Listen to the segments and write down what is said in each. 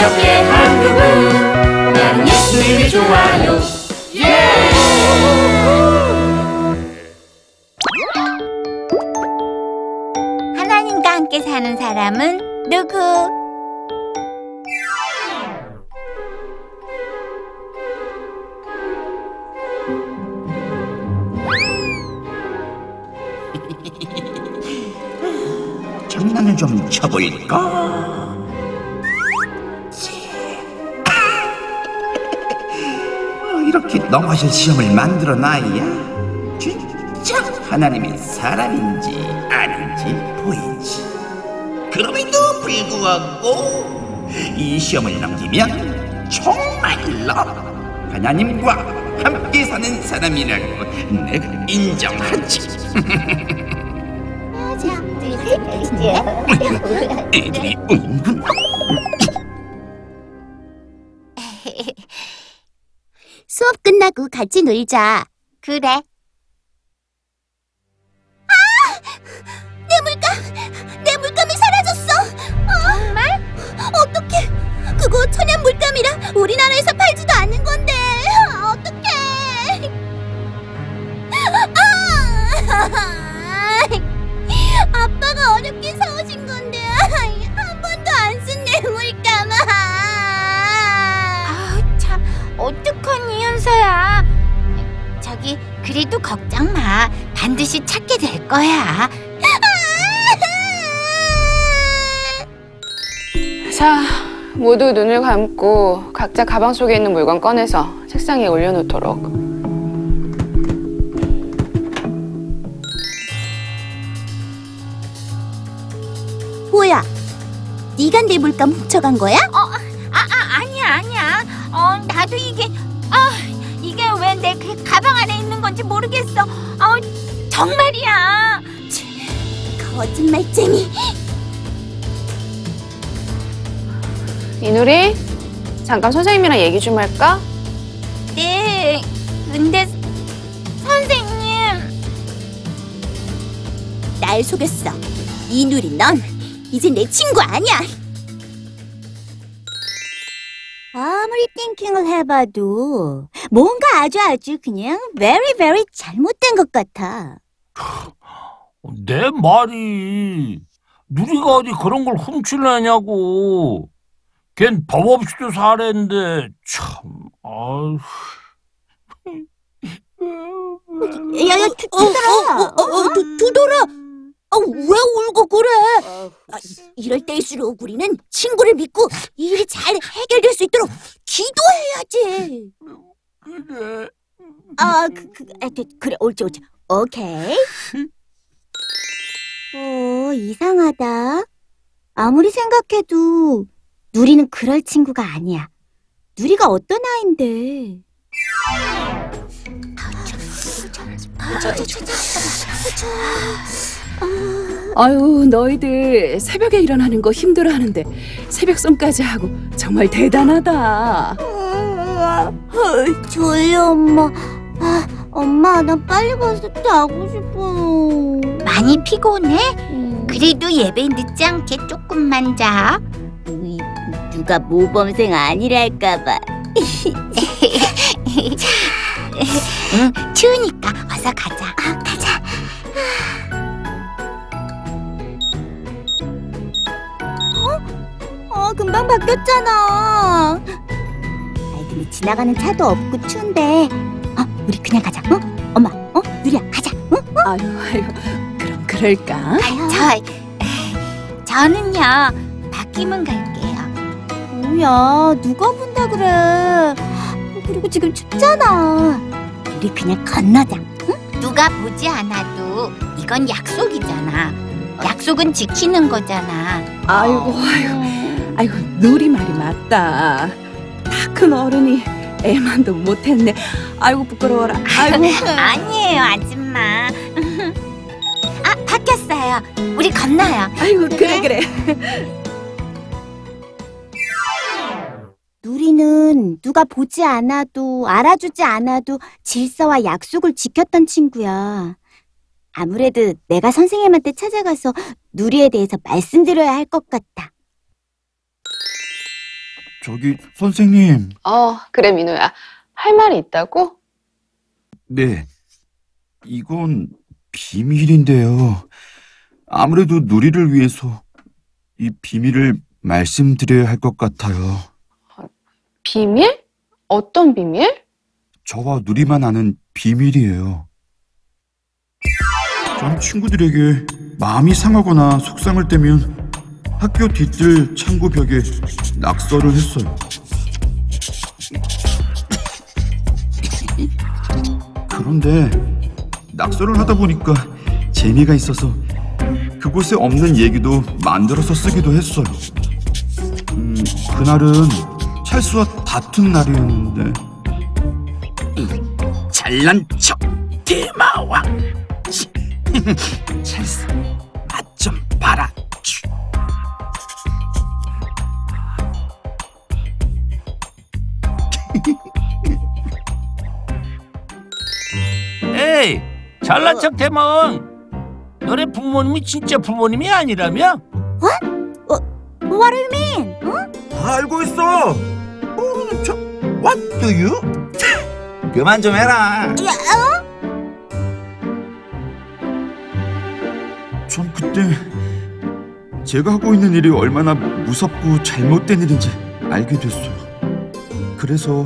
함께 한 그분 나는 예수님이 좋아요 예! 하나님과 함께 사는 사람은 누구? 장난을 좀 쳐볼까? 이렇게 넘어질 시험을 만들어 놔야 진짜 하나님이 사람인지 아닌지 보이지. 그럼에도 불구하고 이 시험을 넘기면 정말로 하나님과 함께 사는 사람이라고 내가 인정하지. 애들이 은근 수업 끝나고 같이 놀자. 그래. 아! 내 물감! 내 물감이 사라졌어! 정말? 어떡해! 그거 천연 물감이라 우리나라에서 팔지도 않는 건데! 어떡해! 아! 아빠가 어렵게 사오신 건데 현서야 저기 그래도 걱정 마 반드시 찾게 될 거야 자, 모두 눈을 감고 각자 가방 속에 있는 물건 꺼내서 책상에 올려놓도록. 뭐야 네가 내 물감 훔쳐간 거야? 어, 가방 안에 있는 건지 모르겠어. 어 정말이야. 치, 거짓말쟁이. 이누리, 잠깐 선생님이랑 얘기 좀 할까? 네 근데 선생님. 날 속였어. 이누리 넌 이제 내 친구 아니야 아무리 띵킹을 해봐도 뭔가 아주 아주 그냥 very very 잘못된 것 같아 내 말이 누리가 어디 그런 걸 훔칠래냐고. 걘 법 없이도 살았는데 참. 아휴. 야야 두돌아 어, 어, 두, 두돌아 울고 그래 아, 이럴 때일수록 우리는 친구를 믿고 이 일이 잘 해결될 수 있도록 기도해야지 그래. 아, 그, 그, 아, 그, 그래, 옳지, 옳지. 오케이. 어, 이상하다. 아무리 생각해도 누리는 그럴 친구가 아니야. 누리가 어떤 아인데? 아 유, 너희들 새벽에 일어나는 거 힘들어하는데 새벽송까지 하고 정말 대단하다. 졸려, 엄마. 아, 엄마, 나 빨리 가서 자고 싶어. 많이 피곤해? 그래도 예배 늦지 않게 조금만 자. 누가 모범생 아니랄까봐. 응, 추우니까 어서 가자. 아, 가자. 금방 바뀌었잖아. 아이, 근데 지나가는 차도 없고 추운데. 어, 우리 그냥 가자. 어? 엄마, 어? 누리야, 가자. 어? 아유, 아유, 그럼 그럴까? 저, 저는요, 바뀌면 갈게요. 뭐야, 누가 본다 그래. 그리고 지금 춥잖아. 우리 그냥 건너자. 응? 누가 보지 않아도 이건 약속이잖아. 약속은 지키는 거잖아. 아이고, 아이고, 아이고, 누리 말이 맞다. 다 큰 어른이 애만도 못했네. 아이고 부끄러워라. 아이고. 아니에요, 아줌마. 아, 바뀌었어요. 우리 건너요. 아이고 그래 그래. 누리는 누가 보지 않아도 알아주지 않아도 질서와 약속을 지켰던 친구야. 아무래도 내가 선생님한테 찾아가서 누리에 대해서 말씀드려야 할 것 같아. 저기 선생님. 어, 그래, 민호야. 할 말이 있다고? 네. 이건 비밀인데요. 아무래도 누리를 위해서 이 비밀을 말씀드려야 할 것 같아요. 비밀? 어떤 비밀? 저와 누리만 아는 비밀이에요. 전 친구들에게 마음이 상하거나 속상할 때면 학교 뒤뜰 창고 벽에 낙서를 했어요. 그런데 낙서를 하다 보니까 재미가 있어서 그곳에 없는 얘기도 만들어서 쓰기도 했어요. 음, 그날은 찰수와 다툰 날이었는데 잘난 척 대마왕 찰스 맛좀 봐라 잘난 척 대망. 너네 부모님이 진짜 부모님이 아니라며? What do you mean? 응? 다 알고 있어 모르는 척 What do you? 그만 좀 해라 전 그때 제가 하고 있는 일이 얼마나 무섭고 잘못된 일인지 알게 됐어요. 그래서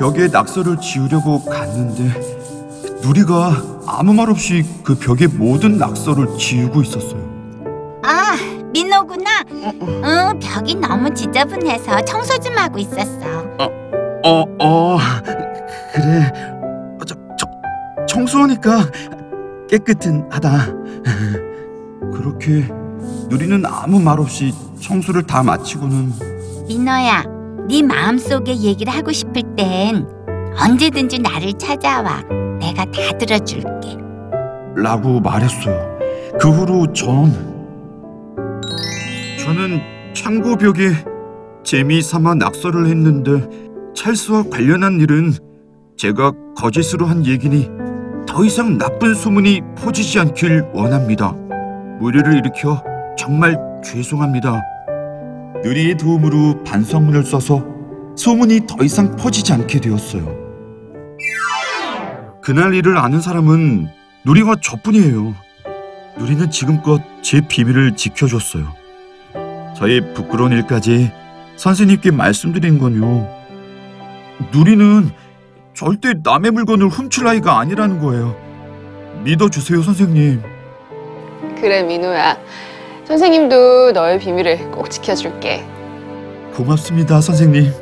벽에 낙서를 지우려고 갔는데 누리가 아무 말 없이 그 벽에 모든 낙서를 지우고 있었어요. 아, 민호구나. 응, 벽이 너무 지저분해서 청소 좀 하고 있었어. 어, 어, 그래. 어, 저, 저, 청소하니까 깨끗은 하다. 그렇게 누리는 아무 말 없이 청소를 다 마치고는 민호야, 네 마음속에 얘기를 하고 싶을 땐 언제든지 나를 찾아와. 내가 다 들어줄게. 라고 말했어요. 그 후로 전 저는 창고 벽에 재미삼아 낙서를 했는데 찰스와 관련한 일은 제가 거짓으로 한 얘기니 더 이상 나쁜 소문이 퍼지지 않길 원합니다. 무리를 일으켜 정말 죄송합니다. 누리의 도움으로 반성문을 써서 소문이 더 이상 퍼지지 않게 되었어요. 그날 일을 아는 사람은 누리와 저뿐이에요. 누리는 지금껏 제 비밀을 지켜줬어요. 저의 부끄러운 일까지 선생님께 말씀드린 건요. 누리는 절대 남의 물건을 훔칠 아이가 아니라는 거예요. 믿어주세요, 선생님. 그래, 민호야. 선생님도 너의 비밀을 꼭 지켜줄게. 고맙습니다, 선생님.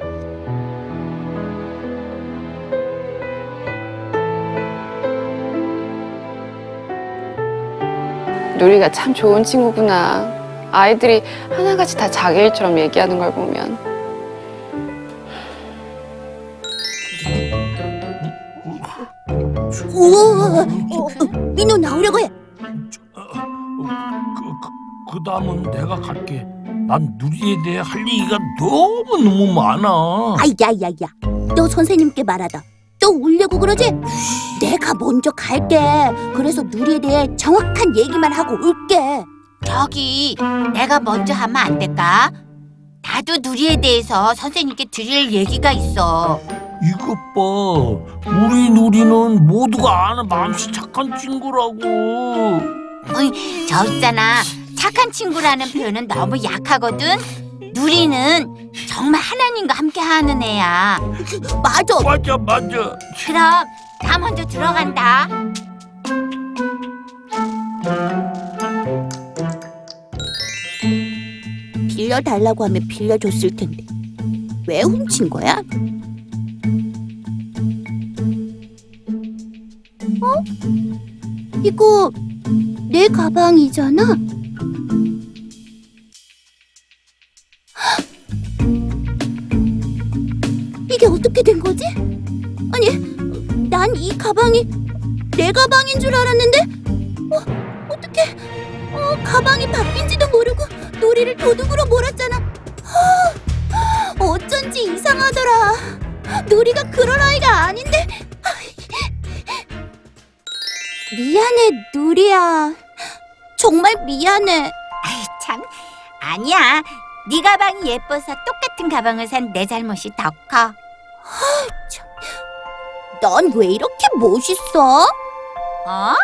누리가 참 좋은 친구구나. 아이들이 하나같이 다 자기 일처럼 얘기하는 걸 보면. 우와, 어, 어, 민호 나오려고 해. 그, 다음은 내가 갈게. 난 누리에 대해 할 얘기가 너무 너무 많아. 아이, 야, 야, 야. 너 선생님께 말하다. 또 울려고 그러지? 내가 먼저 갈게. 그래서 누리에 대해 정확한 얘기만 하고 올게. 저기, 내가 먼저 하면 안 될까? 나도 누리에 대해서 선생님께 드릴 얘기가 있어. 이것 봐. 우리 누리는 모두가 아는 마음씨 착한 친구라고. 어이, 저 있잖아. 착한 친구라는 표현은 너무 약하거든. 누리는 정말 하나님과 함께 하는 애야. 맞아. 맞아, 맞아. 그럼 나 먼저 들어간다. 빌려달라고 하면 빌려줬을 텐데 왜 훔친 거야? 어? 이거 내 가방이잖아. 가방이 내 가방인 줄 알았는데, 어, 어떻게, 어, 가방이 바뀐지도 모르고 놀이를 도둑으로 몰았잖아. 어, 어쩐지 이상하더라. 놀이가 그럴 아이가 아닌데. 미안. 미안해, 누리야. 정말 미안해. 아이 참 아니야. 네 가방이 예뻐서 똑같은 가방을 산 내 잘못이 더 커. 넌 왜 이렇게 멋있어? 어?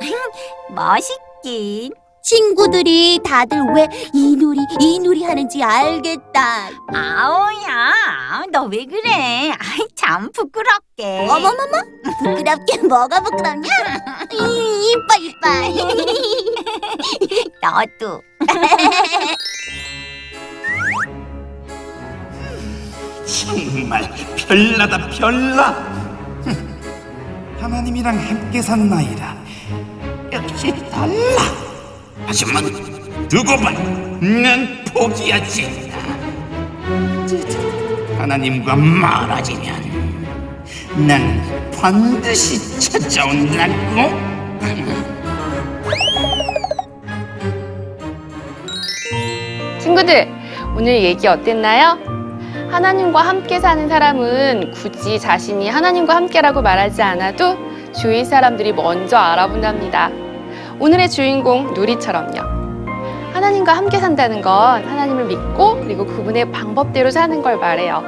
멋있긴. 친구들이 다들 왜 이누리 이누리 하는지 알겠다. 아오야, 너 왜 그래? 아이 참 부끄럽게. 어머머머, 부끄럽게 뭐가 부끄럽냐? 이, 이뻐 이뻐. 너도. 정말 별나다 별나. 하나님이랑 함께 산 나이라 역시 달라. 하지만 두고 봐, 난 포기하지. 하나님과 멀어지면 난 반드시 찾아온다고. 친구들, 오늘 얘기 어땠나요? 하나님과 함께 사는 사람은 굳이 자신이 하나님과 함께라고 말하지 않아도 주위 사람들이 먼저 알아본답니다. 오늘의 주인공 누리처럼요. 하나님과 함께 산다는 건 하나님을 믿고 그리고 그분의 방법대로 사는 걸 말해요.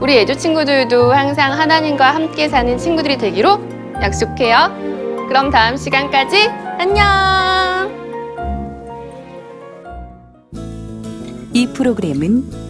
우리 애조 친구들도 항상 하나님과 함께 사는 친구들이 되기로 약속해요. 그럼 다음 시간까지 안녕! 이 프로그램은